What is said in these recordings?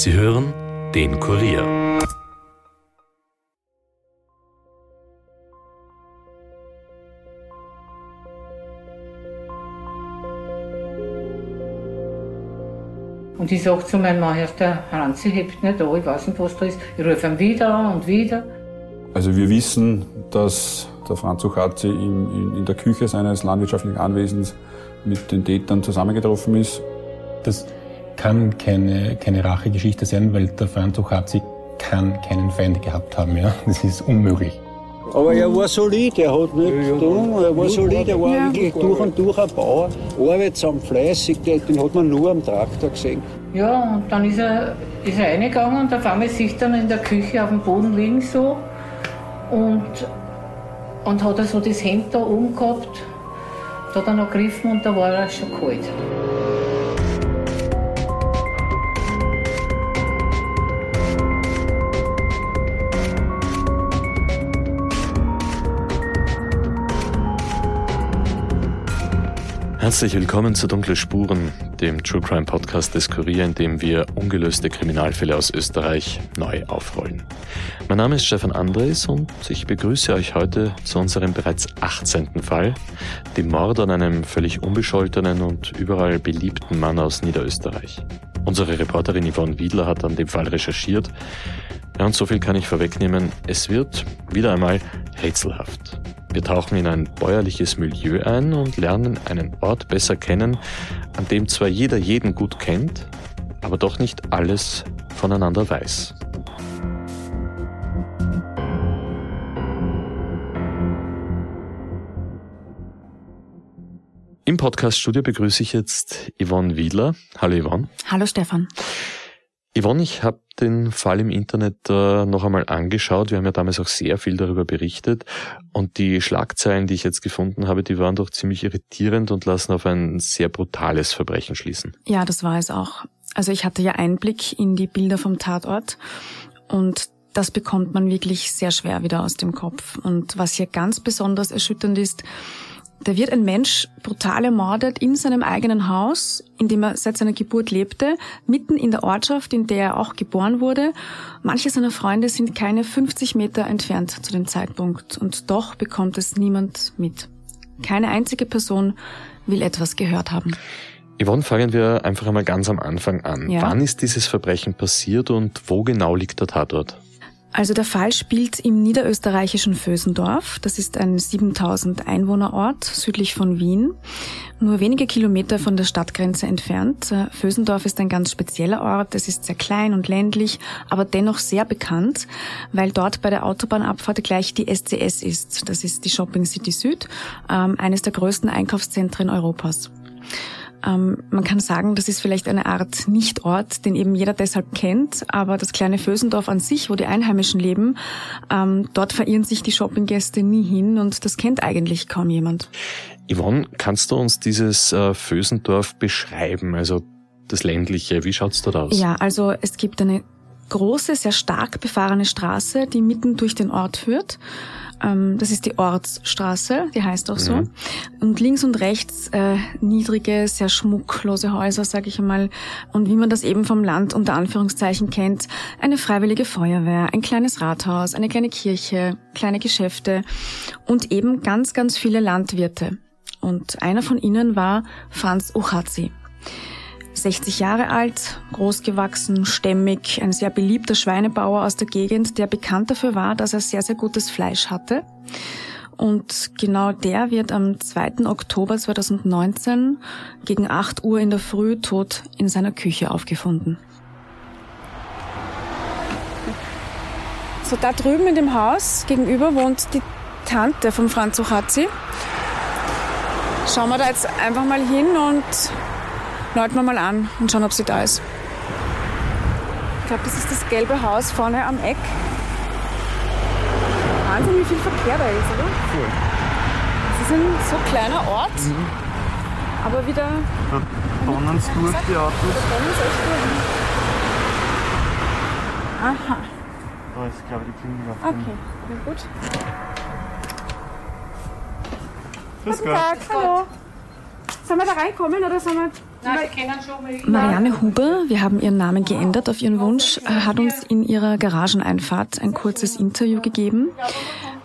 Sie hören den Kurier. Und ich sage zu meinem Mann, der Hansi hebt nicht an, ich weiß nicht, was da ist. Ich rufe ihn wieder an und wieder. Also wir wissen, dass der Franz Uchatzi in, in, in der Küche seines landwirtschaftlichen Anwesens mit den Tätern zusammengetroffen ist. Das kann keine, keine Rachegeschichte sein, weil der Franz Uchatzi kann keinen Feind gehabt haben. Ja? Das ist unmöglich. Aber er war solid, er hat nicht ja, getan, er war solid, er war ja. wirklich durch und durch ein Bauer, arbeitsam, fleißig, den hat man nur am Traktor gesehen. Ja, und dann ist er, ist er reingegangen und auf einmal sieht er in der Küche auf dem Boden liegen so und, und hat er so das Hemd da oben gehabt, da hat er noch gegriffen und da war er schon kalt. Herzlich willkommen zu Dunkle Spuren, dem True Crime Podcast des Kurier, in dem wir ungelöste Kriminalfälle aus Österreich neu aufrollen. Mein Name ist Stefan Andres und ich begrüße euch heute zu unserem bereits 18. Fall, dem Mord an einem völlig unbescholtenen und überall beliebten Mann aus Niederösterreich. Unsere Reporterin Yvonne Wiedler hat an dem Fall recherchiert. Ja, und so viel kann ich vorwegnehmen. Es wird wieder einmal rätselhaft. Wir tauchen in ein bäuerliches Milieu ein und lernen einen Ort besser kennen, an dem zwar jeder jeden gut kennt, aber doch nicht alles voneinander weiß. Im Podcaststudio begrüße ich jetzt Yvonne Wiedler. Hallo Yvonne. Hallo Stefan. Yvonne, ich habe den Fall im Internet äh, noch einmal angeschaut. Wir haben ja damals auch sehr viel darüber berichtet. Und die Schlagzeilen, die ich jetzt gefunden habe, die waren doch ziemlich irritierend und lassen auf ein sehr brutales Verbrechen schließen. Ja, das war es auch. Also ich hatte ja Einblick in die Bilder vom Tatort und das bekommt man wirklich sehr schwer wieder aus dem Kopf. Und was hier ganz besonders erschütternd ist, da wird ein Mensch brutal ermordet in seinem eigenen Haus, in dem er seit seiner Geburt lebte, mitten in der Ortschaft, in der er auch geboren wurde. Manche seiner Freunde sind keine 50 Meter entfernt zu dem Zeitpunkt und doch bekommt es niemand mit. Keine einzige Person will etwas gehört haben. Yvonne, fangen wir einfach einmal ganz am Anfang an. Ja. Wann ist dieses Verbrechen passiert und wo genau liegt der Tatort? Also der Fall spielt im niederösterreichischen Vösendorf. Das ist ein 7000 Einwohnerort südlich von Wien, nur wenige Kilometer von der Stadtgrenze entfernt. Äh, Vösendorf ist ein ganz spezieller Ort. Es ist sehr klein und ländlich, aber dennoch sehr bekannt, weil dort bei der Autobahnabfahrt gleich die SCS ist. Das ist die Shopping City Süd, ähm, eines der größten Einkaufszentren Europas. Ähm, man kann sagen, das ist vielleicht eine Art Nichtort, den eben jeder deshalb kennt, aber das kleine Vösendorf an sich, wo die Einheimischen leben, ähm, dort verirren sich die Shoppinggäste nie hin und das kennt eigentlich kaum jemand. Yvonne, kannst du uns dieses äh, Vösendorf beschreiben, also das ländliche, wie schaut's dort aus? Ja, also es gibt eine große, sehr stark befahrene Straße, die mitten durch den Ort führt. Ähm, das ist die Ortsstraße, die heißt auch so. Mhm. Und links und rechts äh, niedrige, sehr schmucklose Häuser, sage ich einmal. Und wie man das eben vom Land unter Anführungszeichen kennt, eine freiwillige Feuerwehr, ein kleines Rathaus, eine kleine Kirche, kleine Geschäfte und eben ganz, ganz viele Landwirte. Und einer von ihnen war Franz Uchatzi. 60 Jahre alt, großgewachsen, stämmig, ein sehr beliebter Schweinebauer aus der Gegend, der bekannt dafür war, dass er sehr, sehr gutes Fleisch hatte. Und genau der wird am 2. Oktober 2019 gegen 8 Uhr in der Früh tot in seiner Küche aufgefunden. So, da drüben in dem Haus gegenüber wohnt die Tante von Franz Ochatzi. Schauen wir da jetzt einfach mal hin und läuten wir mal an und schauen, ob sie da ist. Ich glaube, das ist das gelbe Haus vorne am Eck. Wahnsinn, wie viel Verkehr da ist, oder? Cool. Es ist ein so kleiner Ort, mhm. aber wieder. Da donnern es durch die Autos. Da donnern es echt durch. Aha. Da ist, glaube ich, die Klingel Okay, na gut. Grüß Guten Tag, hallo. Sollen wir da reinkommen oder sollen wir Marianne Huber, wir haben ihren Namen geändert auf ihren Wunsch, hat uns in ihrer Garageneinfahrt ein kurzes Interview gegeben.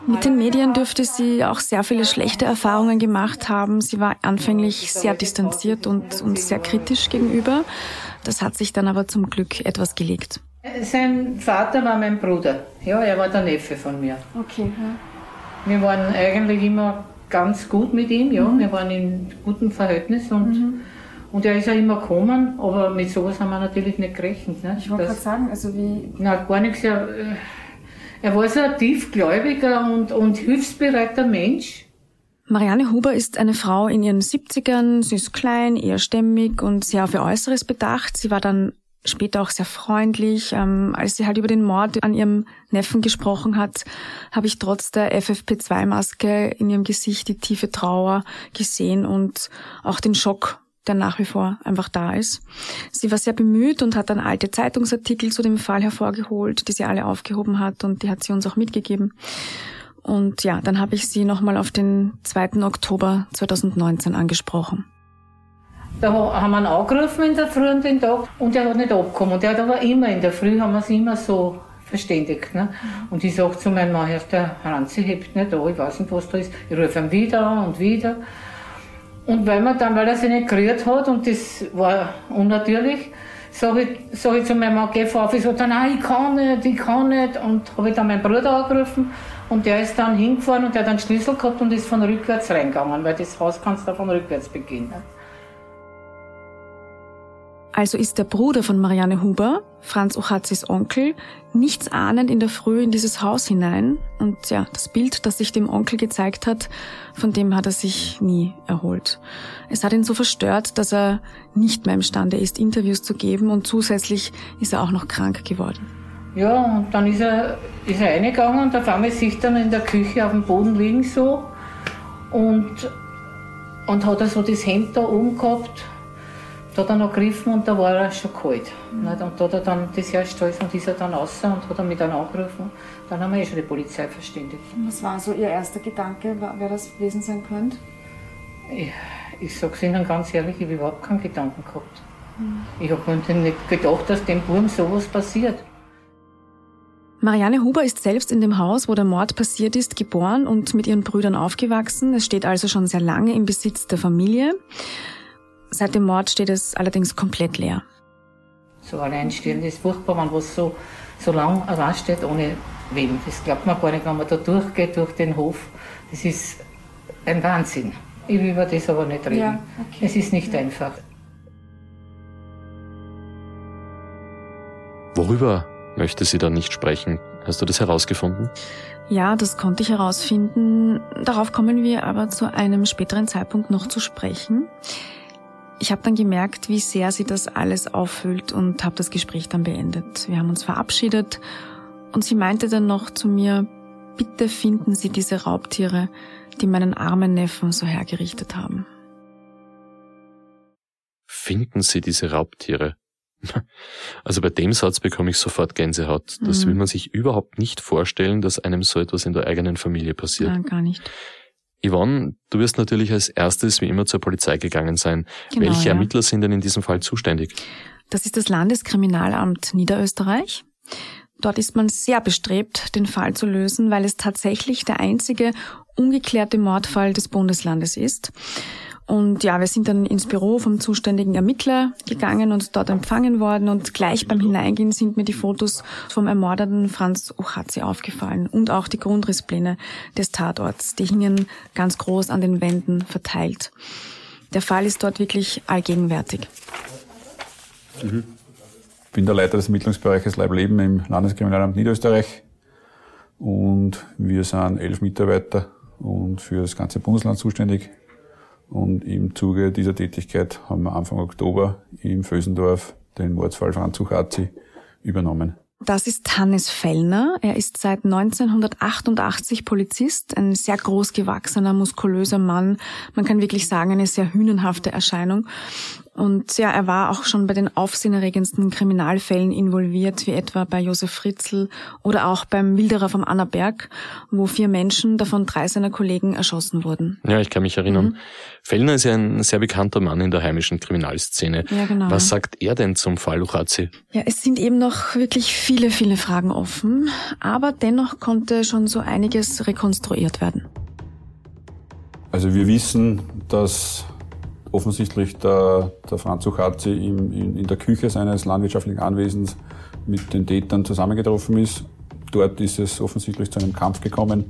Mit den Medien dürfte sie auch sehr viele schlechte Erfahrungen gemacht haben. Sie war anfänglich sehr distanziert und, und sehr kritisch gegenüber. Das hat sich dann aber zum Glück etwas gelegt. Sein Vater war mein Bruder. Ja, er war der Neffe von mir. Okay. Ja. Wir waren eigentlich immer ganz gut mit ihm, ja. Mhm. Wir waren in gutem Verhältnis und, mhm. Und er ist ja immer gekommen, aber mit sowas haben wir natürlich nicht gerechnet. Ne? Ich wollte gerade sagen, also wie. Na, gar nichts. Er, er war so ein tiefgläubiger und, und hilfsbereiter Mensch. Marianne Huber ist eine Frau in ihren 70ern. Sie ist klein, eher stämmig und sehr auf ihr Äußeres bedacht. Sie war dann später auch sehr freundlich. Ähm, als sie halt über den Mord an ihrem Neffen gesprochen hat, habe ich trotz der FFP2-Maske in ihrem Gesicht die tiefe Trauer gesehen und auch den Schock, der nach wie vor einfach da ist. Sie war sehr bemüht und hat dann alte Zeitungsartikel zu dem Fall hervorgeholt, die sie alle aufgehoben hat und die hat sie uns auch mitgegeben. Und ja, dann habe ich sie nochmal auf den 2. Oktober 2019 angesprochen. Da haben wir ihn angerufen in der Früh und den Tag und er hat nicht abgekommen. Und er hat aber immer in der Früh haben wir es immer so verständigt. Ne? Und ich sage zu meinem Mann, der Hansi hebt nicht an, ich weiß nicht, was da ist. Ich rufe ihn wieder an und wieder. Und weil, man dann, weil er sich nicht gerührt hat und das war unnatürlich, sage ich, sag ich zu meinem Mann, geh vor. Ich sage nein, ich kann nicht, ich kann nicht. Und habe ich dann meinen Bruder angerufen und der ist dann hingefahren und der hat einen Schlüssel gehabt und ist von rückwärts reingegangen, weil das Haus kannst du von rückwärts beginnen. Also ist der Bruder von Marianne Huber, Franz Ochazis Onkel, nichts ahnend in der Früh in dieses Haus hinein. Und ja, das Bild, das sich dem Onkel gezeigt hat, von dem hat er sich nie erholt. Es hat ihn so verstört, dass er nicht mehr imstande ist, Interviews zu geben und zusätzlich ist er auch noch krank geworden. Ja, und dann ist er, ist er reingegangen und auf einmal er dann in der Küche auf dem Boden liegen so und, und hat er so das Hemd da oben gehabt da hat er noch gegriffen und da war er schon kalt. Mhm. Und da hat er dann das erste alles und ist er dann raus und hat er mich dann angerufen. Dann haben wir eh schon die Polizei verständigt. Was war so Ihr erster Gedanke, wer das gewesen sein könnte? Ich, ich sage es Ihnen ganz ehrlich, ich habe überhaupt keinen Gedanken gehabt. Mhm. Ich habe nicht gedacht, dass dem Buben sowas passiert. Marianne Huber ist selbst in dem Haus, wo der Mord passiert ist, geboren und mit ihren Brüdern aufgewachsen. Es steht also schon sehr lange im Besitz der Familie. Seit dem Mord steht es allerdings komplett leer. So alleinstehend ist furchtbar, wenn was so, so lang allein steht ohne Wem. Das glaubt man gar nicht, wenn man da durchgeht durch den Hof. Das ist ein Wahnsinn. Ich will über das aber nicht reden. Ja, okay. Es ist nicht ja. einfach. Worüber möchte sie dann nicht sprechen? Hast du das herausgefunden? Ja, das konnte ich herausfinden. Darauf kommen wir aber zu einem späteren Zeitpunkt noch zu sprechen. Ich habe dann gemerkt, wie sehr sie das alles auffüllt und habe das Gespräch dann beendet. Wir haben uns verabschiedet und sie meinte dann noch zu mir, bitte finden Sie diese Raubtiere, die meinen armen Neffen so hergerichtet haben. Finden Sie diese Raubtiere? Also bei dem Satz bekomme ich sofort Gänsehaut. Das mhm. will man sich überhaupt nicht vorstellen, dass einem so etwas in der eigenen Familie passiert. Nein, gar nicht. Yvonne, du wirst natürlich als erstes wie immer zur Polizei gegangen sein. Genau, Welche ja. Ermittler sind denn in diesem Fall zuständig? Das ist das Landeskriminalamt Niederösterreich. Dort ist man sehr bestrebt, den Fall zu lösen, weil es tatsächlich der einzige ungeklärte Mordfall des Bundeslandes ist. Und ja, wir sind dann ins Büro vom zuständigen Ermittler gegangen und dort empfangen worden und gleich beim Hineingehen sind mir die Fotos vom ermordeten Franz Uchazi aufgefallen und auch die Grundrisspläne des Tatorts. Die hingen ganz groß an den Wänden verteilt. Der Fall ist dort wirklich allgegenwärtig. Mhm. Ich bin der Leiter des Ermittlungsbereiches Leib-Leben im Landeskriminalamt Niederösterreich und wir sind elf Mitarbeiter und für das ganze Bundesland zuständig. Und im Zuge dieser Tätigkeit haben wir Anfang Oktober im Fösendorf den Mordsfall Franz Uchazi übernommen. Das ist Hannes Fellner. Er ist seit 1988 Polizist, ein sehr groß gewachsener, muskulöser Mann. Man kann wirklich sagen, eine sehr hünenhafte Erscheinung. Und ja, er war auch schon bei den aufsehenerregendsten Kriminalfällen involviert, wie etwa bei Josef Fritzl oder auch beim Wilderer vom Annaberg, wo vier Menschen, davon drei seiner Kollegen, erschossen wurden. Ja, ich kann mich erinnern. Mhm. Fellner ist ja ein sehr bekannter Mann in der heimischen Kriminalszene. Ja, genau. Was sagt er denn zum Fall Luchazzi? Ja, es sind eben noch wirklich viele, viele Fragen offen, aber dennoch konnte schon so einiges rekonstruiert werden. Also wir wissen, dass offensichtlich der, der Franz Uchazzi in, in der Küche seines landwirtschaftlichen Anwesens mit den Tätern zusammengetroffen ist. Dort ist es offensichtlich zu einem Kampf gekommen.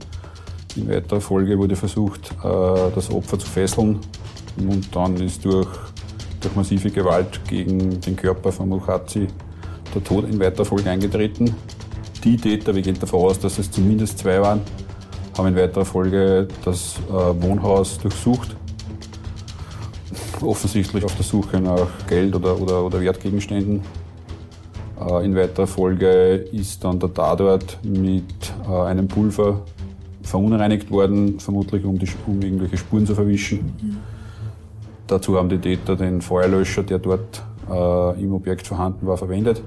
In weiterer Folge wurde versucht, äh, das Opfer zu fesseln und dann ist durch, durch massive Gewalt gegen den Körper von Uchazzi der Tod in weiterer Folge eingetreten. Die Täter, wir gehen davon aus, dass es zumindest zwei waren, haben in weiterer Folge das äh, Wohnhaus durchsucht offensichtlich auf der Suche nach Geld oder, oder, oder Wertgegenständen. Äh, in weiterer Folge ist dann der Tatort mit äh, einem Pulver verunreinigt worden, vermutlich um, die, um irgendwelche Spuren zu verwischen. Mhm. Dazu haben die Täter den Feuerlöscher, der dort äh, im Objekt vorhanden war, verwendet.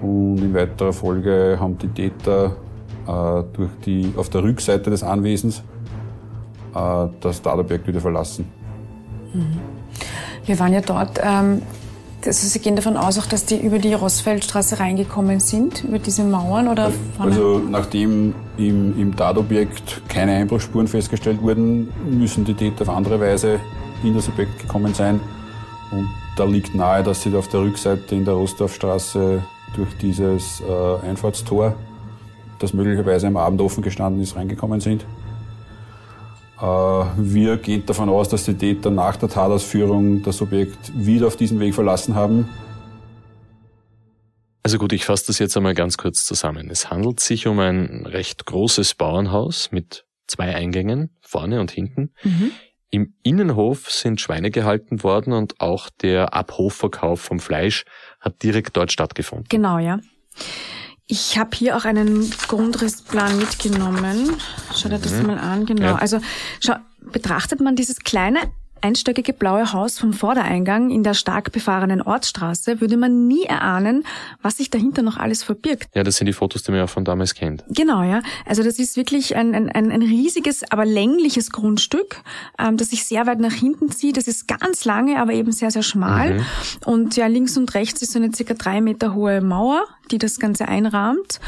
Und in weiterer Folge haben die Täter äh, durch die, auf der Rückseite des Anwesens äh, das Tatobjekt wieder verlassen. Wir waren ja dort. Ähm, also Sie gehen davon aus, auch, dass die über die Rossfeldstraße reingekommen sind, über diese Mauern? Oder also nachdem im, im Tatobjekt keine Einbruchsspuren festgestellt wurden, müssen die Täter auf andere Weise in das Objekt gekommen sein. Und da liegt nahe, dass sie auf der Rückseite in der Rostorfstraße durch dieses äh, Einfahrtstor, das möglicherweise am Abend offen gestanden ist, reingekommen sind. Äh, wir gehen davon aus, dass die Täter nach der Tatausführung das Objekt wieder auf diesem Weg verlassen haben. Also gut, ich fasse das jetzt einmal ganz kurz zusammen. Es handelt sich um ein recht großes Bauernhaus mit zwei Eingängen, vorne und hinten. Mhm. Im Innenhof sind Schweine gehalten worden und auch der Abhofverkauf vom Fleisch hat direkt dort stattgefunden. Genau, ja. Ich habe hier auch einen Grundrissplan mitgenommen. Schau dir das mhm. mal an, genau. Ja. Also schau, betrachtet man dieses kleine einstöckige blaue Haus vom Vordereingang in der stark befahrenen Ortsstraße würde man nie erahnen, was sich dahinter noch alles verbirgt. Ja, das sind die Fotos, die man ja von damals kennt. Genau, ja. Also das ist wirklich ein, ein, ein riesiges, aber längliches Grundstück, ähm, das sich sehr weit nach hinten zieht. Das ist ganz lange, aber eben sehr, sehr schmal. Mhm. Und ja, links und rechts ist so eine circa drei Meter hohe Mauer, die das Ganze einrahmt.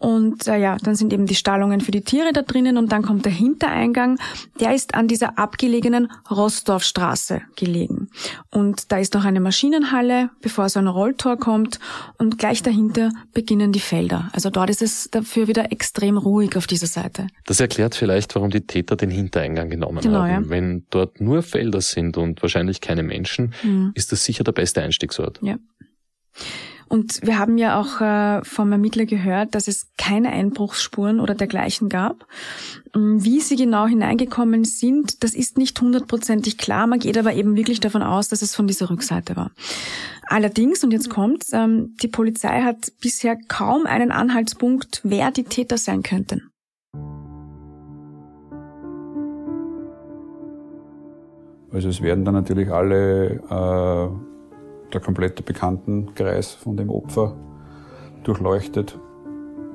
Und äh, ja, dann sind eben die Stallungen für die Tiere da drinnen und dann kommt der Hintereingang. Der ist an dieser abgelegenen Rostorfstraße gelegen. Und da ist noch eine Maschinenhalle, bevor so ein Rolltor kommt. Und gleich dahinter beginnen die Felder. Also dort ist es dafür wieder extrem ruhig auf dieser Seite. Das erklärt vielleicht, warum die Täter den Hintereingang genommen genau, haben. Ja. Wenn dort nur Felder sind und wahrscheinlich keine Menschen, mhm. ist das sicher der beste Einstiegsort. Ja. Und wir haben ja auch äh, vom Ermittler gehört, dass es keine Einbruchsspuren oder dergleichen gab. Ähm, wie sie genau hineingekommen sind, das ist nicht hundertprozentig klar. Man geht aber eben wirklich davon aus, dass es von dieser Rückseite war. Allerdings, und jetzt kommt's, ähm, die Polizei hat bisher kaum einen Anhaltspunkt, wer die Täter sein könnten. Also es werden dann natürlich alle äh der komplette Bekanntenkreis von dem Opfer durchleuchtet.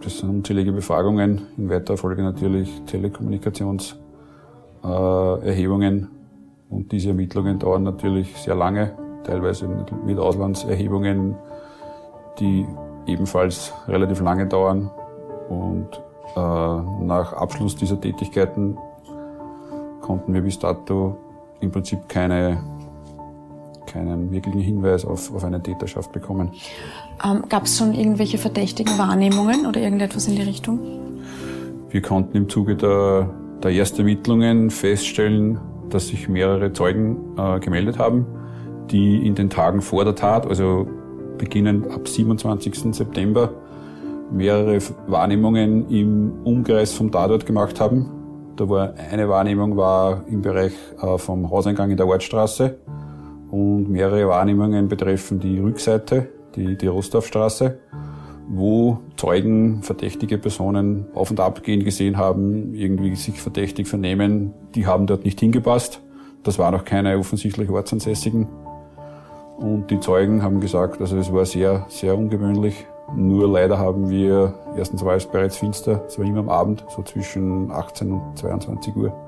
Das sind unzählige Befragungen, in weiterer Folge natürlich Telekommunikationserhebungen. Äh, und diese Ermittlungen dauern natürlich sehr lange, teilweise mit Auslandserhebungen, die ebenfalls relativ lange dauern. Und äh, nach Abschluss dieser Tätigkeiten konnten wir bis dato im Prinzip keine keinen wirklichen Hinweis auf, auf eine Täterschaft bekommen. Ähm, Gab es schon irgendwelche verdächtigen Wahrnehmungen oder irgendetwas in die Richtung? Wir konnten im Zuge der, der Erstermittlungen feststellen, dass sich mehrere Zeugen äh, gemeldet haben, die in den Tagen vor der Tat, also beginnend ab 27. September, mehrere Wahrnehmungen im Umkreis vom Tatort gemacht haben. Da war eine Wahrnehmung war im Bereich äh, vom Hauseingang in der Ortstraße und mehrere Wahrnehmungen betreffen die Rückseite, die, die Rostorfstraße, wo Zeugen verdächtige Personen auf und ab gehen gesehen haben, irgendwie sich verdächtig vernehmen. Die haben dort nicht hingepasst. Das waren auch keine offensichtlich Ortsansässigen. Und die Zeugen haben gesagt, also es war sehr, sehr ungewöhnlich. Nur leider haben wir, erstens war es bereits finster, es war immer am Abend, so zwischen 18 und 22 Uhr.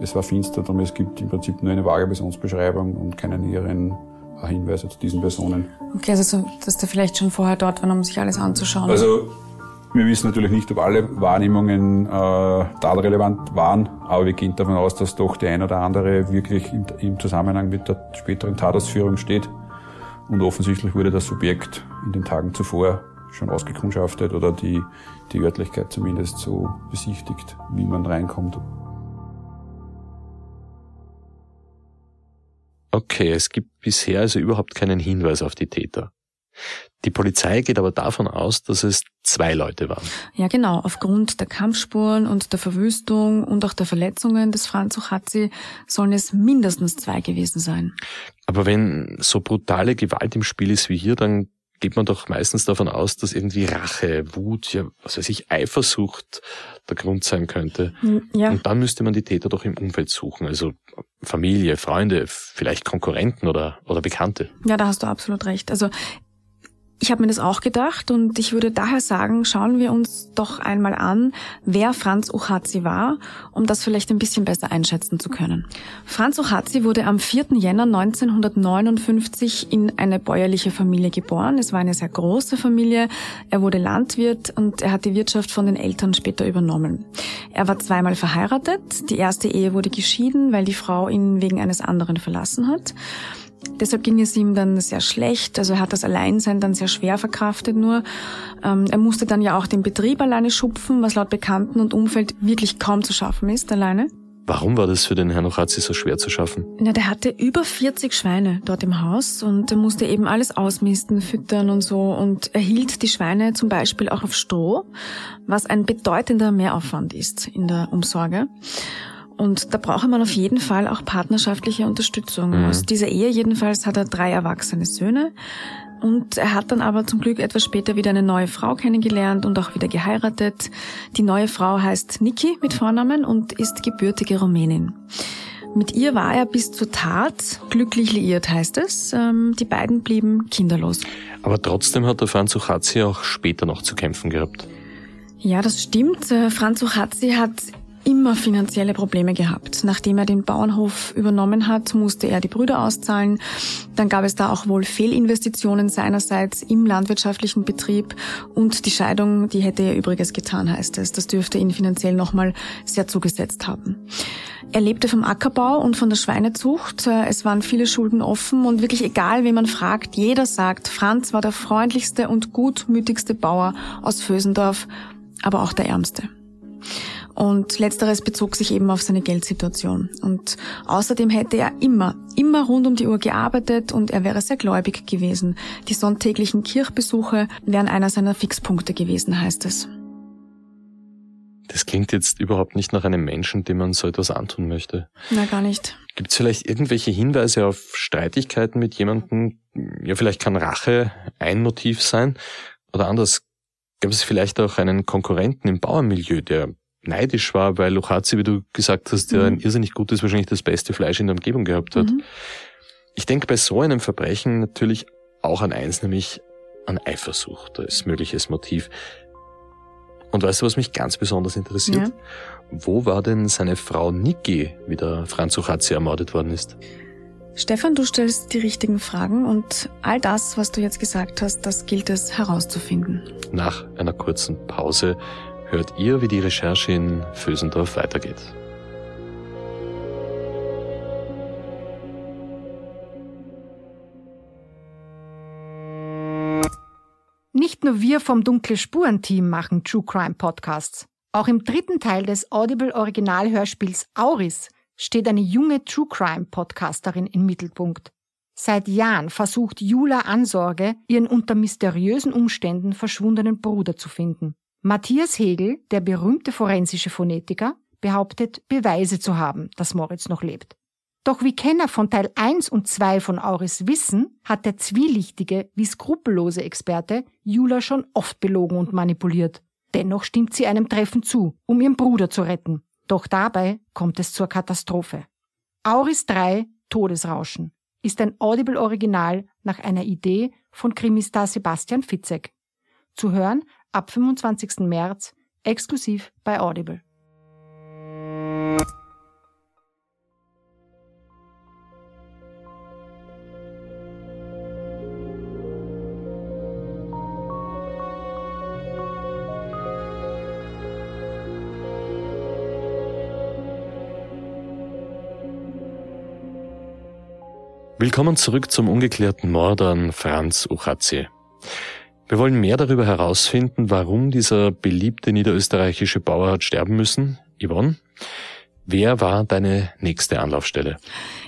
Es war finster, darum es gibt im Prinzip nur eine vage Personsbeschreibung und keine näheren Hinweise zu diesen Personen. Okay, also so, dass der vielleicht schon vorher dort war, um sich alles anzuschauen. Also wir wissen natürlich nicht, ob alle Wahrnehmungen äh, tatrelevant waren, aber wir gehen davon aus, dass doch der ein oder andere wirklich im, im Zusammenhang mit der späteren Tatausführung steht. Und offensichtlich wurde das Subjekt in den Tagen zuvor schon ausgekundschaftet oder die, die Örtlichkeit zumindest so besichtigt, wie man reinkommt. Okay, es gibt bisher also überhaupt keinen Hinweis auf die Täter. Die Polizei geht aber davon aus, dass es zwei Leute waren. Ja, genau. Aufgrund der Kampfspuren und der Verwüstung und auch der Verletzungen des Franz Ochatzi sollen es mindestens zwei gewesen sein. Aber wenn so brutale Gewalt im Spiel ist wie hier, dann geht man doch meistens davon aus, dass irgendwie Rache, Wut, ja, was weiß ich, Eifersucht der Grund sein könnte. Hm, ja. Und dann müsste man die Täter doch im Umfeld suchen, also Familie, Freunde, vielleicht Konkurrenten oder, oder Bekannte. Ja, da hast du absolut recht. Also ich habe mir das auch gedacht und ich würde daher sagen, schauen wir uns doch einmal an, wer Franz Uchazi war, um das vielleicht ein bisschen besser einschätzen zu können. Franz Uchazi wurde am 4. Jänner 1959 in eine bäuerliche Familie geboren. Es war eine sehr große Familie. Er wurde Landwirt und er hat die Wirtschaft von den Eltern später übernommen. Er war zweimal verheiratet. Die erste Ehe wurde geschieden, weil die Frau ihn wegen eines anderen verlassen hat. Deshalb ging es ihm dann sehr schlecht. Also er hat das Alleinsein dann sehr schwer verkraftet nur. Ähm, er musste dann ja auch den Betrieb alleine schupfen, was laut Bekannten und Umfeld wirklich kaum zu schaffen ist alleine. Warum war das für den Herrn Ochazi so schwer zu schaffen? Na, der hatte über 40 Schweine dort im Haus und er musste eben alles ausmisten, füttern und so und er hielt die Schweine zum Beispiel auch auf Stroh, was ein bedeutender Mehraufwand ist in der Umsorge. Und da brauche man auf jeden Fall auch partnerschaftliche Unterstützung. Mhm. Aus dieser Ehe jedenfalls hat er drei erwachsene Söhne. Und er hat dann aber zum Glück etwas später wieder eine neue Frau kennengelernt und auch wieder geheiratet. Die neue Frau heißt Niki mit Vornamen und ist gebürtige Rumänin. Mit ihr war er bis zur Tat glücklich liiert, heißt es. Ähm, die beiden blieben kinderlos. Aber trotzdem hat der Franz Uchazzi auch später noch zu kämpfen gehabt. Ja, das stimmt. Äh, Franz Uchazzi hat immer finanzielle Probleme gehabt. Nachdem er den Bauernhof übernommen hat, musste er die Brüder auszahlen. Dann gab es da auch wohl Fehlinvestitionen seinerseits im landwirtschaftlichen Betrieb und die Scheidung, die hätte er übrigens getan, heißt es. Das dürfte ihn finanziell nochmal sehr zugesetzt haben. Er lebte vom Ackerbau und von der Schweinezucht. Es waren viele Schulden offen und wirklich egal, wen man fragt, jeder sagt, Franz war der freundlichste und gutmütigste Bauer aus Vösendorf, aber auch der ärmste. Und letzteres bezog sich eben auf seine Geldsituation. Und außerdem hätte er immer, immer rund um die Uhr gearbeitet und er wäre sehr gläubig gewesen. Die sonntäglichen Kirchbesuche wären einer seiner Fixpunkte gewesen, heißt es. Das klingt jetzt überhaupt nicht nach einem Menschen, dem man so etwas antun möchte. Na, gar nicht. Gibt es vielleicht irgendwelche Hinweise auf Streitigkeiten mit jemandem? Ja, vielleicht kann Rache ein Motiv sein. Oder anders, gab es vielleicht auch einen Konkurrenten im Bauernmilieu, der neidisch war, weil Luchazi, wie du gesagt hast, mhm. ja ein irrsinnig gutes, wahrscheinlich das beste Fleisch in der Umgebung gehabt hat. Mhm. Ich denke bei so einem Verbrechen natürlich auch an eins, nämlich an Eifersucht als mögliches Motiv. Und weißt du, was mich ganz besonders interessiert? Ja. Wo war denn seine Frau Niki, wie der Franz Uchazzi ermordet worden ist? Stefan, du stellst die richtigen Fragen und all das, was du jetzt gesagt hast, das gilt es herauszufinden. Nach einer kurzen Pause hört ihr, wie die Recherche in Vösendorf weitergeht. Nicht nur wir vom Dunkle Spuren Team machen True Crime Podcasts. Auch im dritten Teil des Audible Original Hörspiels Auris steht eine junge True Crime Podcasterin im Mittelpunkt. Seit Jahren versucht Jula Ansorge, ihren unter mysteriösen Umständen verschwundenen Bruder zu finden. Matthias Hegel, der berühmte forensische Phonetiker, behauptet, Beweise zu haben, dass Moritz noch lebt. Doch wie Kenner von Teil 1 und 2 von Auris wissen, hat der zwielichtige wie skrupellose Experte Jula schon oft belogen und manipuliert. Dennoch stimmt sie einem Treffen zu, um ihren Bruder zu retten. Doch dabei kommt es zur Katastrophe. Auris 3 Todesrauschen. ist ein Audible Original nach einer Idee von Krimistar Sebastian Fitzek. Zu hören ab 25. März exklusiv bei Audible. Willkommen zurück zum ungeklärten Mord an Franz Uchatzi. Wir wollen mehr darüber herausfinden, warum dieser beliebte niederösterreichische Bauer hat sterben müssen. Yvonne, wer war deine nächste Anlaufstelle?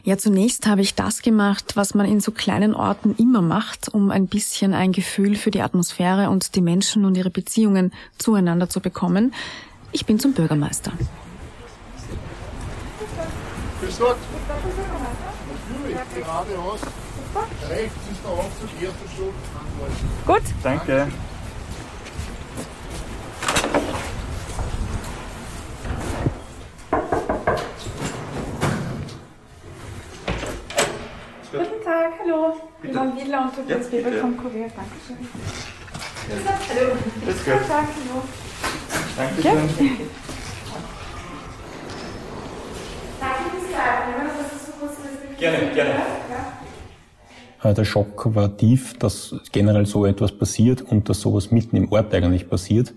Ja, zunächst habe ich das gemacht, was man in so kleinen Orten immer macht, um ein bisschen ein Gefühl für die Atmosphäre und die Menschen und ihre Beziehungen zueinander zu bekommen. Ich bin zum Bürgermeister. Grüß Gott geradeaus. Rechts ist der Aufzug, erster Stock. Gut. Danke. Guten Tag, hallo. Ivan Wiedler und Tobias ja, Weber vom Kurier. Dankeschön. Ja. Hallo. Guten Tag, hallo. Dankeschön. Ja. Gerne, gerne. Äh, der Schock war tief, dass generell so etwas passiert und dass sowas mitten im Ort eigentlich passiert.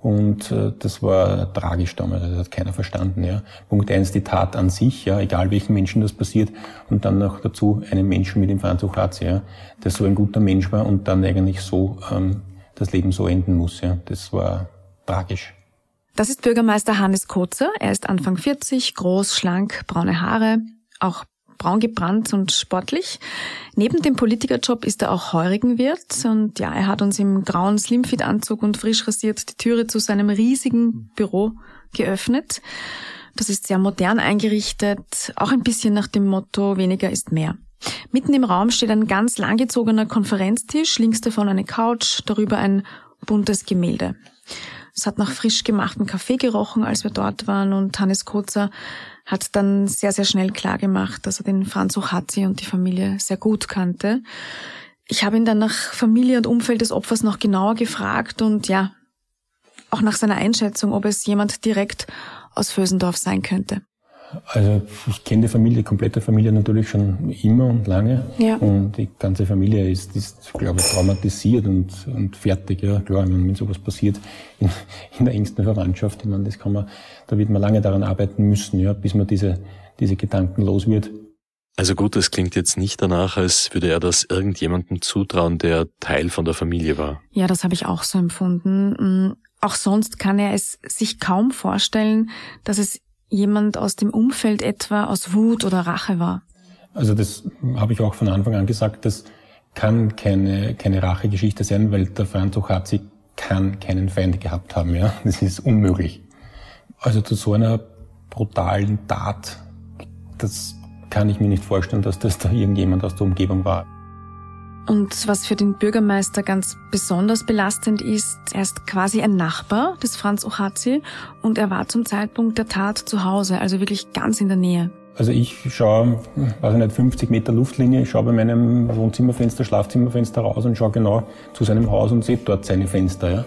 Und äh, das war tragisch damals, das hat keiner verstanden. Ja. Punkt eins, die Tat an sich, ja, egal welchen Menschen das passiert. Und dann noch dazu einen Menschen mit dem Franz Uchatz, ja, der so ein guter Mensch war und dann eigentlich so ähm, das Leben so enden muss. Ja. Das war tragisch. Das ist Bürgermeister Hannes Kotzer. Er ist Anfang 40, groß, schlank, braune Haare, auch braun gebrannt und sportlich. Neben dem Politikerjob ist er auch Heurigenwirt und ja, er hat uns im grauen Slimfit-Anzug und frisch rasiert die Türe zu seinem riesigen Büro geöffnet. Das ist sehr modern eingerichtet, auch ein bisschen nach dem Motto weniger ist mehr. Mitten im Raum steht ein ganz langgezogener Konferenztisch, links davon eine Couch, darüber ein buntes Gemälde. Es hat nach frisch gemachten Kaffee gerochen, als wir dort waren und Hannes Kotzer hat dann sehr, sehr schnell klar gemacht, dass er den Franz Ochatzi und die Familie sehr gut kannte. Ich habe ihn dann nach Familie und Umfeld des Opfers noch genauer gefragt und ja, auch nach seiner Einschätzung, ob es jemand direkt aus Vösendorf sein könnte. Also ich kenne die Familie, die komplette Familie natürlich schon immer und lange. Ja. Und die ganze Familie ist, ist glaube ich, traumatisiert und, und fertig. Ja, klar, wenn sowas passiert in, in der engsten Verwandtschaft, ich meine, das kann man, da wird man lange daran arbeiten müssen, ja, bis man diese, diese Gedanken los wird. Also gut, das klingt jetzt nicht danach, als würde er das irgendjemandem zutrauen, der Teil von der Familie war. Ja, das habe ich auch so empfunden. Mm, auch sonst kann er es sich kaum vorstellen, dass es jemand aus dem Umfeld etwa aus Wut oder Rache war? Also das habe ich auch von Anfang an gesagt, das kann keine, keine Rachegeschichte sein, weil der Franz Ochatzi kann keinen Feind gehabt haben. Ja? Das ist unmöglich. Also zu so einer brutalen Tat, das kann ich mir nicht vorstellen, dass das da irgendjemand aus der Umgebung war. Und was für den Bürgermeister ganz besonders belastend ist, er ist quasi ein Nachbar des Franz Ochazi und er war zum Zeitpunkt der Tat zu Hause, also wirklich ganz in der Nähe. Also ich schaue, weiß ich nicht, 50 Meter Luftlinie, ich schaue bei meinem Wohnzimmerfenster, Schlafzimmerfenster raus und schaue genau zu seinem Haus und sehe dort seine Fenster. Ja?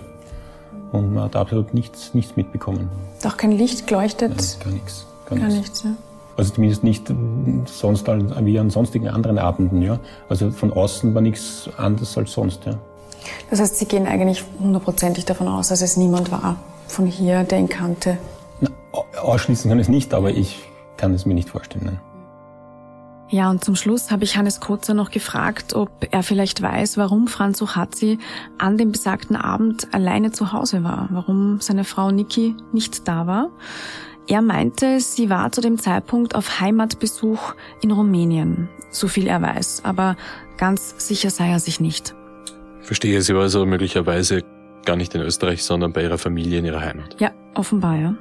Und man hat absolut nichts, nichts mitbekommen. Doch kein Licht geleuchtet? Nein, gar nichts. Gar, gar nichts, nichts ja. Also zumindest nicht sonst wie an sonstigen anderen Abenden, ja. Also von außen war nichts anderes als sonst, ja. Das heißt, Sie gehen eigentlich hundertprozentig davon aus, dass es niemand war von hier, der ihn kannte? Na, ausschließen kann ich es nicht, aber ich kann es mir nicht vorstellen. Nein. Ja, und zum Schluss habe ich Hannes Kotzer noch gefragt, ob er vielleicht weiß, warum Franz Uchatzi an dem besagten Abend alleine zu Hause war, warum seine Frau Niki nicht da war. Er meinte, sie war zu dem Zeitpunkt auf Heimatbesuch in Rumänien, so viel er weiß, aber ganz sicher sei er sich nicht. Verstehe, sie war also möglicherweise gar nicht in Österreich, sondern bei ihrer Familie in ihrer Heimat. Ja, offenbar, ja.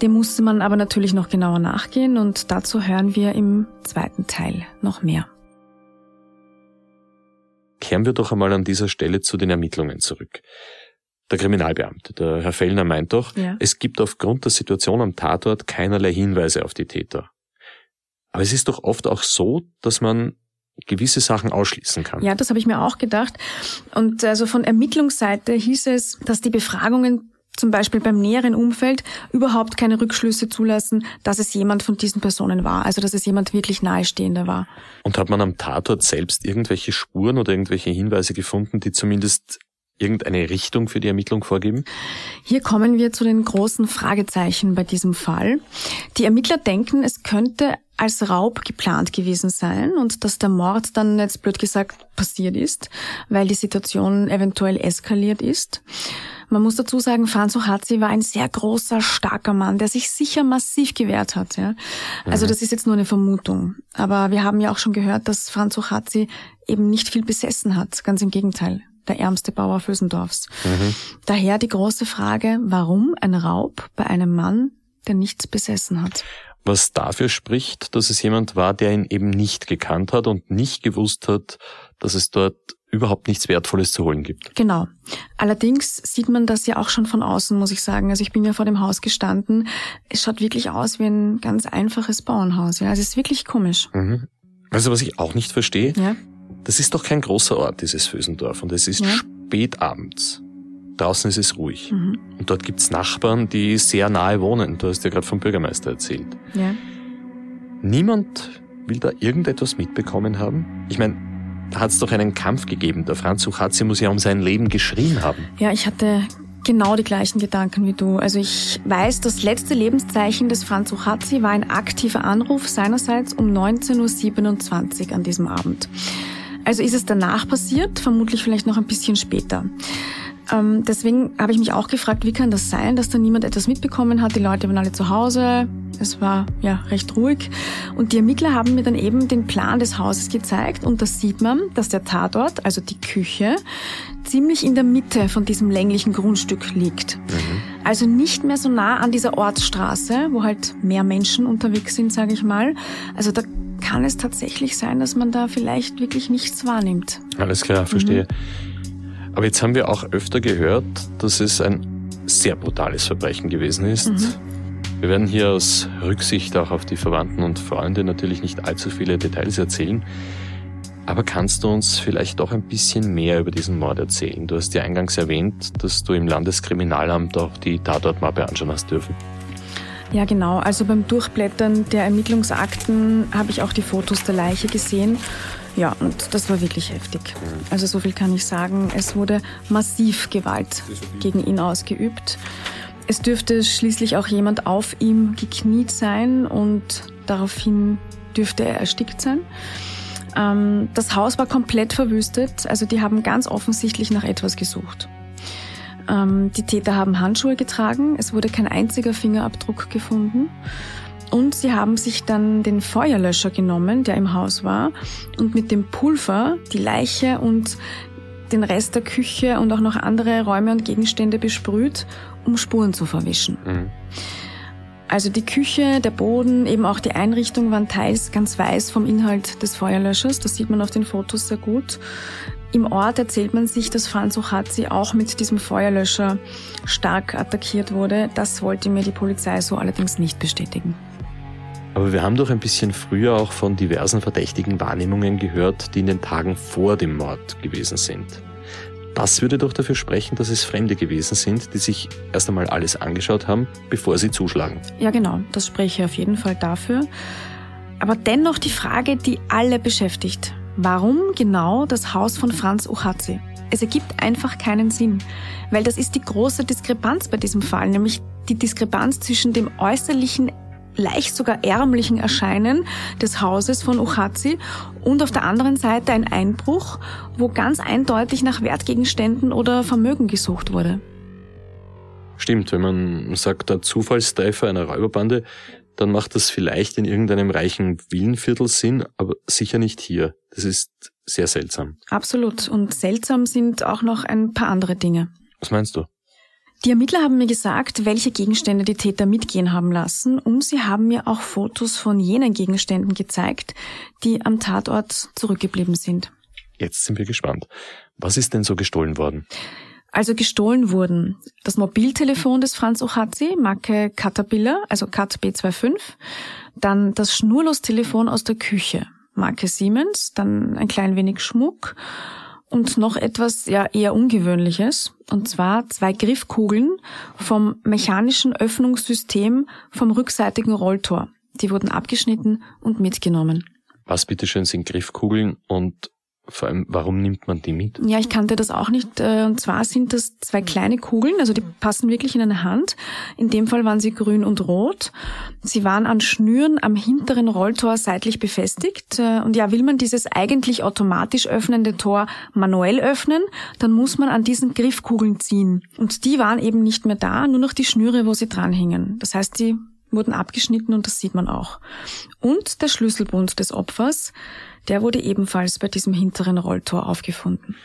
Dem musste man aber natürlich noch genauer nachgehen und dazu hören wir im zweiten Teil noch mehr. Kehren wir doch einmal an dieser Stelle zu den Ermittlungen zurück der Kriminalbeamte, der Herr Fellner meint doch, ja. es gibt aufgrund der Situation am Tatort keinerlei Hinweise auf die Täter. Aber es ist doch oft auch so, dass man gewisse Sachen ausschließen kann. Ja, das habe ich mir auch gedacht. Und also von Ermittlungsseite hieß es, dass die Befragungen zum Beispiel beim näheren Umfeld überhaupt keine Rückschlüsse zulassen, dass es jemand von diesen Personen war, also dass es jemand wirklich nahestehender war. Und hat man am Tatort selbst irgendwelche Spuren oder irgendwelche Hinweise gefunden, die zumindest irgendeine Richtung für die Ermittlung vorgeben? Hier kommen wir zu den großen Fragezeichen bei diesem Fall. Die Ermittler denken, es könnte als Raub geplant gewesen sein und dass der Mord dann jetzt blöd gesagt passiert ist, weil die Situation eventuell eskaliert ist. Man muss dazu sagen, Franz Ochazi war ein sehr großer, starker Mann, der sich sicher massiv gewehrt hat. Ja? Also mhm. das ist jetzt nur eine Vermutung. Aber wir haben ja auch schon gehört, dass Franz Ochazi eben nicht viel besessen hat. Ganz im Gegenteil. Der ärmste Bauer Vösendorfs. Mhm. Daher die große Frage, warum ein Raub bei einem Mann, der nichts besessen hat? Was dafür spricht, dass es jemand war, der ihn eben nicht gekannt hat und nicht gewusst hat, dass es dort überhaupt nichts Wertvolles zu holen gibt. Genau. Allerdings sieht man das ja auch schon von außen, muss ich sagen. Also ich bin ja vor dem Haus gestanden. Es schaut wirklich aus wie ein ganz einfaches Bauernhaus. Ja, also es ist wirklich komisch. Mhm. Also was ich auch nicht verstehe, ja? Das ist doch kein großer Ort, dieses Fösendorf. Und es ist ja? spät abends. Draußen ist es ruhig. Mhm. Und dort gibt's Nachbarn, die sehr nahe wohnen. Du hast ja gerade vom Bürgermeister erzählt. Ja. Niemand will da irgendetwas mitbekommen haben. Ich meine, da hat es doch einen Kampf gegeben. Der Franz Suchatzi muss ja um sein Leben geschrien haben. Ja, ich hatte genau die gleichen Gedanken wie du. Also ich weiß, das letzte Lebenszeichen des Franz Suchatzi war ein aktiver Anruf seinerseits um 19.27 Uhr an diesem Abend. Also ist es danach passiert, vermutlich vielleicht noch ein bisschen später. Ähm, deswegen habe ich mich auch gefragt, wie kann das sein, dass da niemand etwas mitbekommen hat? Die Leute waren alle zu Hause, es war ja recht ruhig. Und die Ermittler haben mir dann eben den Plan des Hauses gezeigt und da sieht man, dass der Tatort, also die Küche, ziemlich in der Mitte von diesem länglichen Grundstück liegt. Mhm. Also nicht mehr so nah an dieser Ortsstraße, wo halt mehr Menschen unterwegs sind, sage ich mal. Also da kann es tatsächlich sein, dass man da vielleicht wirklich nichts wahrnimmt. Alles klar, verstehe. Mhm. Aber jetzt haben wir auch öfter gehört, dass es ein sehr brutales Verbrechen gewesen ist. Mhm. Wir werden hier aus Rücksicht auch auf die Verwandten und Freunde natürlich nicht allzu viele Details erzählen. Aber kannst du uns vielleicht doch ein bisschen mehr über diesen Mord erzählen? Du hast ja eingangs erwähnt, dass du im Landeskriminalamt auch die Tatortmappe anschauen hast dürfen. Ja, genau. Also beim Durchblättern der Ermittlungsakten habe ich auch die Fotos der Leiche gesehen ja, und das war wirklich heftig. Also so viel kann ich sagen. Es wurde massiv Gewalt gegen ihn ausgeübt. Es dürfte schließlich auch jemand auf ihm gekniet sein und daraufhin dürfte er erstickt sein. Ähm, das Haus war komplett verwüstet, also die haben ganz offensichtlich nach etwas gesucht. Ähm, die Täter haben Handschuhe getragen, es wurde kein einziger Fingerabdruck gefunden. Und sie haben sich dann den Feuerlöscher genommen, der im Haus war, und mit dem Pulver die Leiche und den Rest der Küche und auch noch andere Räume und Gegenstände besprüht, um Spuren zu verwischen. Mhm. Also die Küche, der Boden, eben auch die Einrichtung waren teils ganz weiß vom Inhalt des Feuerlöschers. Das sieht man auf den Fotos sehr gut. Im Ort erzählt man sich, dass Franz Ochatzi auch mit diesem Feuerlöscher stark attackiert wurde. Das wollte mir die Polizei so allerdings nicht bestätigen. Aber wir haben doch ein bisschen früher auch von diversen verdächtigen Wahrnehmungen gehört, die in den Tagen vor dem Mord gewesen sind. Das würde doch dafür sprechen, dass es Fremde gewesen sind, die sich erst einmal alles angeschaut haben, bevor sie zuschlagen. Ja, genau, das spreche auf jeden Fall dafür. Aber dennoch die Frage, die alle beschäftigt. Warum genau das Haus von Franz Uchazi? Es ergibt einfach keinen Sinn, weil das ist die große Diskrepanz bei diesem Fall, nämlich die Diskrepanz zwischen dem äußerlichen leicht sogar ärmlichen Erscheinen des Hauses von Uchazi und auf der anderen Seite ein Einbruch, wo ganz eindeutig nach Wertgegenständen oder Vermögen gesucht wurde. Stimmt, wenn man sagt, der Zufallstreffer einer Räuberbande, dann macht das vielleicht in irgendeinem reichen Villenviertel Sinn, aber sicher nicht hier. Das ist sehr seltsam. Absolut. Und seltsam sind auch noch ein paar andere Dinge. Was meinst du? Die Ermittler haben mir gesagt, welche Gegenstände die Täter mitgehen haben lassen und sie haben mir auch Fotos von jenen Gegenständen gezeigt, die am Tatort zurückgeblieben sind. Jetzt sind wir gespannt. Was ist denn so gestohlen worden? Also gestohlen wurden. Das Mobiltelefon des Franz Ochazi, Marke Caterpillar, also Cat B25, dann das Schnurlostelefon aus der Küche, Marke Siemens, dann ein klein wenig Schmuck. Und noch etwas ja eher ungewöhnliches, und zwar zwei Griffkugeln vom mechanischen Öffnungssystem vom rückseitigen Rolltor. Die wurden abgeschnitten und mitgenommen. Was bitteschön sind Griffkugeln und vor allem, warum nimmt man die mit? Ja, ich kannte das auch nicht. Äh, und zwar sind das zwei kleine Kugeln, also die passen wirklich in eine Hand. In dem Fall waren sie grün und rot. Sie waren an Schnüren am hinteren Rolltor seitlich befestigt. Äh, und ja, will man dieses eigentlich automatisch öffnende Tor manuell öffnen, dann muss man an diesen Griffkugeln ziehen. Und die waren eben nicht mehr da, nur noch die Schnüre, wo sie dranhingen. Das heißt, die wurden abgeschnitten und das sieht man auch. Und der Schlüsselbund des Opfers, der wurde ebenfalls bei diesem hinteren Rolltor aufgefunden.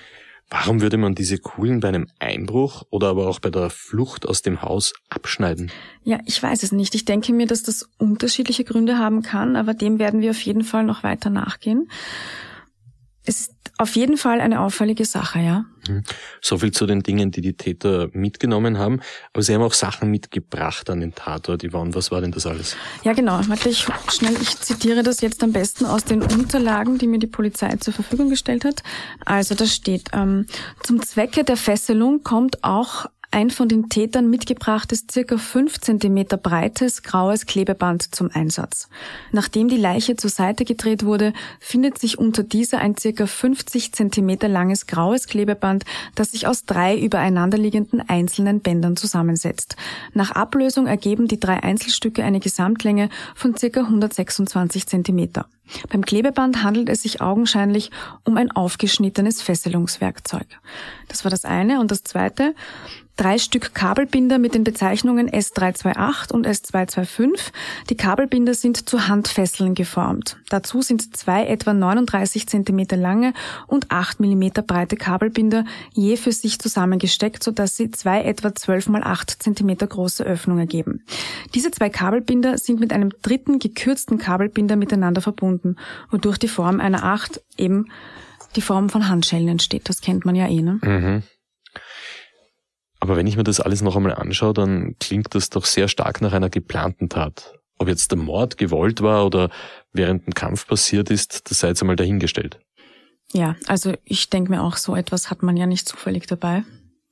Warum würde man diese Kugeln bei einem Einbruch oder aber auch bei der Flucht aus dem Haus abschneiden? Ja, ich weiß es nicht. Ich denke mir, dass das unterschiedliche Gründe haben kann, aber dem werden wir auf jeden Fall noch weiter nachgehen. Es ist auf jeden Fall eine auffällige Sache, ja. Mhm. So viel zu den Dingen, die die Täter mitgenommen haben. Aber sie haben auch Sachen mitgebracht an den Tatort. Yvonne, was war denn das alles? Ja, genau. Warte, ich schnell, ich zitiere das jetzt am besten aus den Unterlagen, die mir die Polizei zur Verfügung gestellt hat. Also da steht, ähm, zum Zwecke der Fesselung kommt auch ein von den Tätern mitgebrachtes circa 5 cm breites graues Klebeband zum Einsatz. Nachdem die Leiche zur Seite gedreht wurde, findet sich unter dieser ein circa 50 cm langes graues Klebeband, das sich aus drei übereinanderliegenden einzelnen Bändern zusammensetzt. Nach Ablösung ergeben die drei Einzelstücke eine Gesamtlänge von circa 126 cm. Beim Klebeband handelt es sich augenscheinlich um ein aufgeschnittenes Fesselungswerkzeug. Das war das eine. Und das zweite, drei Stück Kabelbinder mit den Bezeichnungen S328 und S225. Die Kabelbinder sind zu Handfesseln geformt. Dazu sind zwei etwa 39 cm lange und 8 mm breite Kabelbinder je für sich zusammengesteckt, sodass sie zwei etwa 12 mal 8 cm große Öffnungen ergeben. Diese zwei Kabelbinder sind mit einem dritten gekürzten Kabelbinder miteinander verbunden, wodurch die Form einer 8 eben die Form von Handschellen entsteht. Das kennt man ja eh, ne? Mhm. Aber wenn ich mir das alles noch einmal anschaue, dann klingt das doch sehr stark nach einer geplanten Tat. Ob jetzt der Mord gewollt war oder während dem Kampf passiert ist, das sei jetzt einmal dahingestellt. Ja, also ich denke mir auch, so etwas hat man ja nicht zufällig dabei.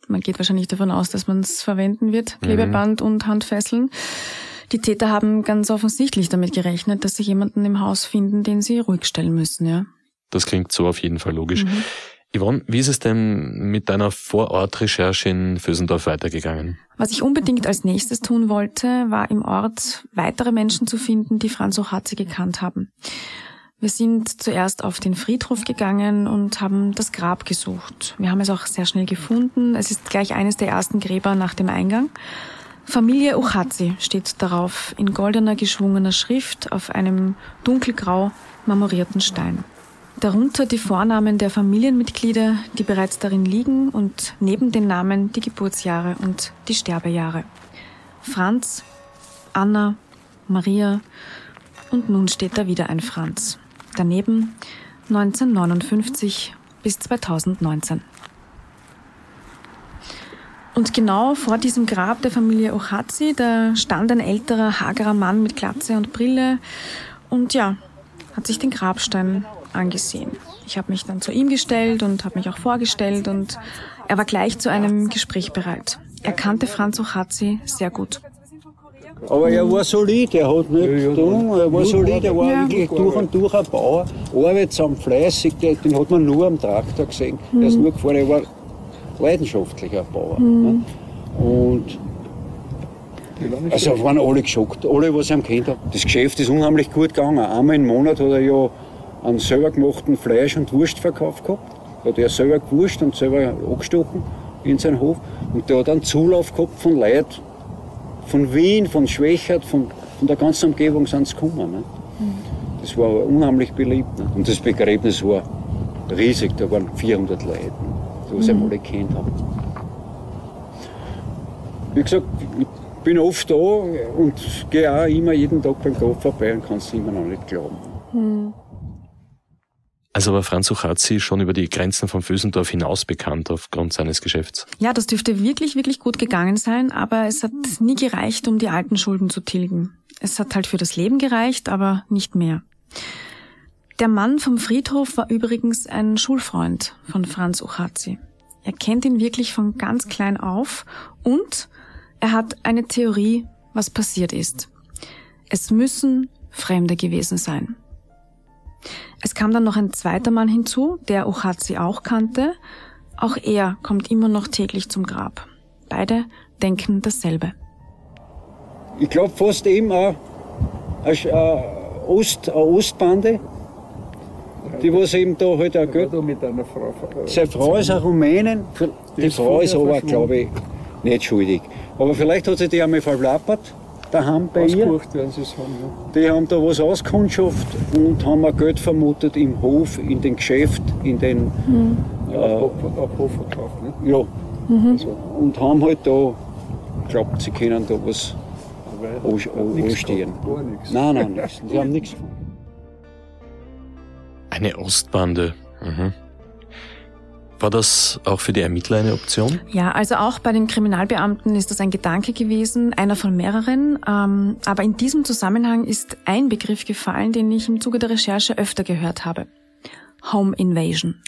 Man geht wahrscheinlich davon aus, dass man es verwenden wird, mhm. Klebeband mhm. und Handfesseln. Die Täter haben ganz offensichtlich damit gerechnet, dass sie jemanden im Haus finden, den sie ruhig stellen müssen, ja. Das klingt so auf jeden Fall logisch. Mhm. Yvonne, wie ist es denn mit deiner Vorortrecherche in Fösendorf weitergegangen? Was ich unbedingt als nächstes tun wollte, war im Ort weitere Menschen zu finden, die Franz Ochatze gekannt haben. Wir sind zuerst auf den Friedhof gegangen und haben das Grab gesucht. Wir haben es auch sehr schnell gefunden. Es ist gleich eines der ersten Gräber nach dem Eingang. Familie Ochatzi steht darauf in goldener geschwungener Schrift auf einem dunkelgrau marmorierten Stein. Darunter die Vornamen der Familienmitglieder, die bereits darin liegen und neben den Namen die Geburtsjahre und die Sterbejahre. Franz, Anna, Maria und nun steht da wieder ein Franz. Daneben 1959 bis 2019. Und genau vor diesem Grab der Familie Ochazi, da stand ein älterer, hagerer Mann mit Glatze und Brille und ja, hat sich den Grabstein angesehen. Ich habe mich dann zu ihm gestellt und habe mich auch vorgestellt und er war gleich zu einem Gespräch bereit. Er kannte Franz Ochatzi sehr gut. Aber er war solid, er hat nicht ja, dumm, er war solid, er war ja. wirklich durch und durch ein Bauer, arbeitsam, fleißig, den hat man nur am Traktor gesehen. Mhm. Er ist nur gefahren, er war leidenschaftlicher Bauer. Mhm. Und also waren alle geschockt, alle, was er kennt haben. Das Geschäft ist unheimlich gut gegangen. Einmal im Monat hat er ja einen selber gemachten Fleisch- und Wurstverkauf gehabt. Da hat er selber gewurscht und selber angestochen in seinen Hof. Und der hat einen Zulauf gehabt von Leuten von Wien, von Schwächert, von, von der ganzen Umgebung sind sie gekommen. Ne? Das war unheimlich beliebt. Ne? Und das Begräbnis war riesig, da waren 400 Leute, ne? die was mhm. alle kennt haben. Wie gesagt, ich bin oft da und gehe auch immer jeden Tag beim Grab vorbei und kann es immer noch nicht glauben. Mhm. Also war Franz Uchazzi schon über die Grenzen von Fösendorf hinaus bekannt aufgrund seines Geschäfts. Ja, das dürfte wirklich, wirklich gut gegangen sein, aber es hat nie gereicht, um die alten Schulden zu tilgen. Es hat halt für das Leben gereicht, aber nicht mehr. Der Mann vom Friedhof war übrigens ein Schulfreund von Franz Uchazzi. Er kennt ihn wirklich von ganz klein auf und er hat eine Theorie, was passiert ist. Es müssen Fremde gewesen sein. Es kam dann noch ein zweiter Mann hinzu, der Ochazi auch kannte. Auch er kommt immer noch täglich zum Grab. Beide denken dasselbe. Ich glaube fast eben auch eine, Ost, eine Ostbande, die was eben da halt auch Geld. mit einer Frau Seine Frau ist eine Rumänin, die Frau ist aber, glaube ich, nicht schuldig. Aber vielleicht hat sie die einmal verplappert daheim bei ihr. Werden sie es haben, ja. Die haben da was auskundschaft und haben auch Geld vermutet im Hof, in den Geschäft, in den. Mhm. Ja, äh, auf Hof verkauft, ne? Ja. Mhm. Also, und haben halt da glaubt, sie können da was anstehen. Nein, nein, nichts. Die haben nichts gefunden. Eine Ostbande. Mhm. War das auch für die Ermittler eine Option? Ja, also auch bei den Kriminalbeamten ist das ein Gedanke gewesen, einer von mehreren. Ähm, aber in diesem Zusammenhang ist ein Begriff gefallen, den ich im Zuge der Recherche öfter gehört habe. Home Invasion.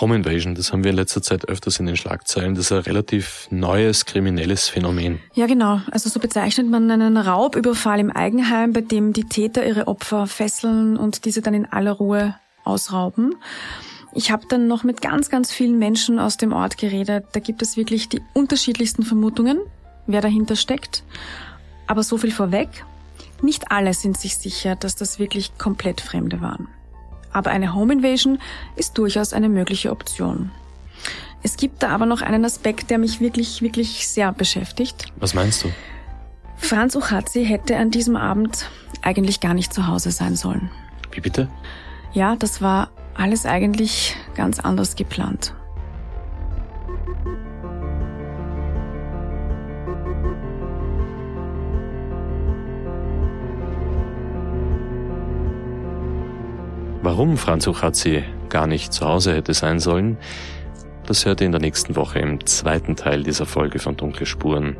Home Invasion, das haben wir in letzter Zeit öfters in den Schlagzeilen. Das ist ein relativ neues kriminelles Phänomen. Ja, genau. Also so bezeichnet man einen Raubüberfall im Eigenheim, bei dem die Täter ihre Opfer fesseln und diese dann in aller Ruhe ausrauben. Ich habe dann noch mit ganz, ganz vielen Menschen aus dem Ort geredet. Da gibt es wirklich die unterschiedlichsten Vermutungen, wer dahinter steckt. Aber so viel vorweg. Nicht alle sind sich sicher, dass das wirklich komplett Fremde waren. Aber eine Home Invasion ist durchaus eine mögliche Option. Es gibt da aber noch einen Aspekt, der mich wirklich, wirklich sehr beschäftigt. Was meinst du? Franz Uchazi hätte an diesem Abend eigentlich gar nicht zu Hause sein sollen. Wie bitte? Ja, das war alles eigentlich ganz anders geplant. Warum Franz Uchazzi gar nicht zu Hause hätte sein sollen, das hört ihr in der nächsten Woche im zweiten Teil dieser Folge von Dunkle Spuren.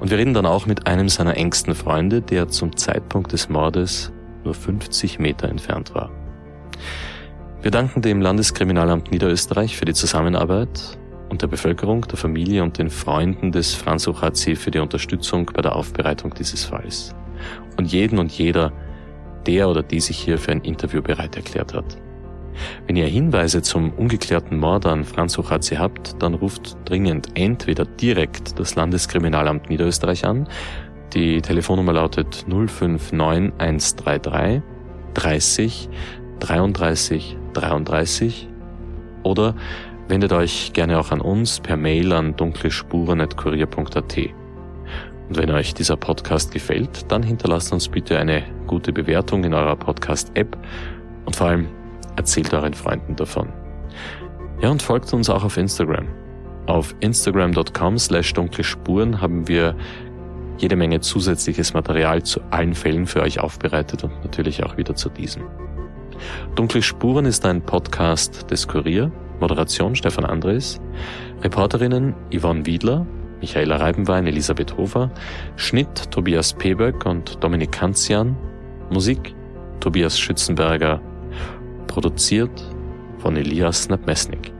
Und wir reden dann auch mit einem seiner engsten Freunde, der zum Zeitpunkt des Mordes nur 50 Meter entfernt war. Wir danken dem Landeskriminalamt Niederösterreich für die Zusammenarbeit und der Bevölkerung, der Familie und den Freunden des Franz Uchazzi für die Unterstützung bei der Aufbereitung dieses Falls. Und jeden und jeder, der oder die sich hier für ein Interview bereit erklärt hat. Wenn ihr Hinweise zum ungeklärten Mord an Franz Uchazzi habt, dann ruft dringend entweder direkt das Landeskriminalamt Niederösterreich an. Die Telefonnummer lautet 059133 30 33 33 oder wendet euch gerne auch an uns per Mail an dunklespuren.kurier.at. Und wenn euch dieser Podcast gefällt, dann hinterlasst uns bitte eine gute Bewertung in eurer Podcast-App und vor allem erzählt euren Freunden davon. Ja, und folgt uns auch auf Instagram. Auf instagram.com slash dunkle Spuren haben wir jede Menge zusätzliches Material zu allen Fällen für euch aufbereitet und natürlich auch wieder zu diesem. Dunkle Spuren ist ein Podcast des Kurier, Moderation Stefan Andres, Reporterinnen Yvonne Wiedler, Michaela Reibenwein, Elisabeth Hofer, Schnitt Tobias Peböck und Dominik Kanzian, Musik Tobias Schützenberger, produziert von Elias Nabmesnik.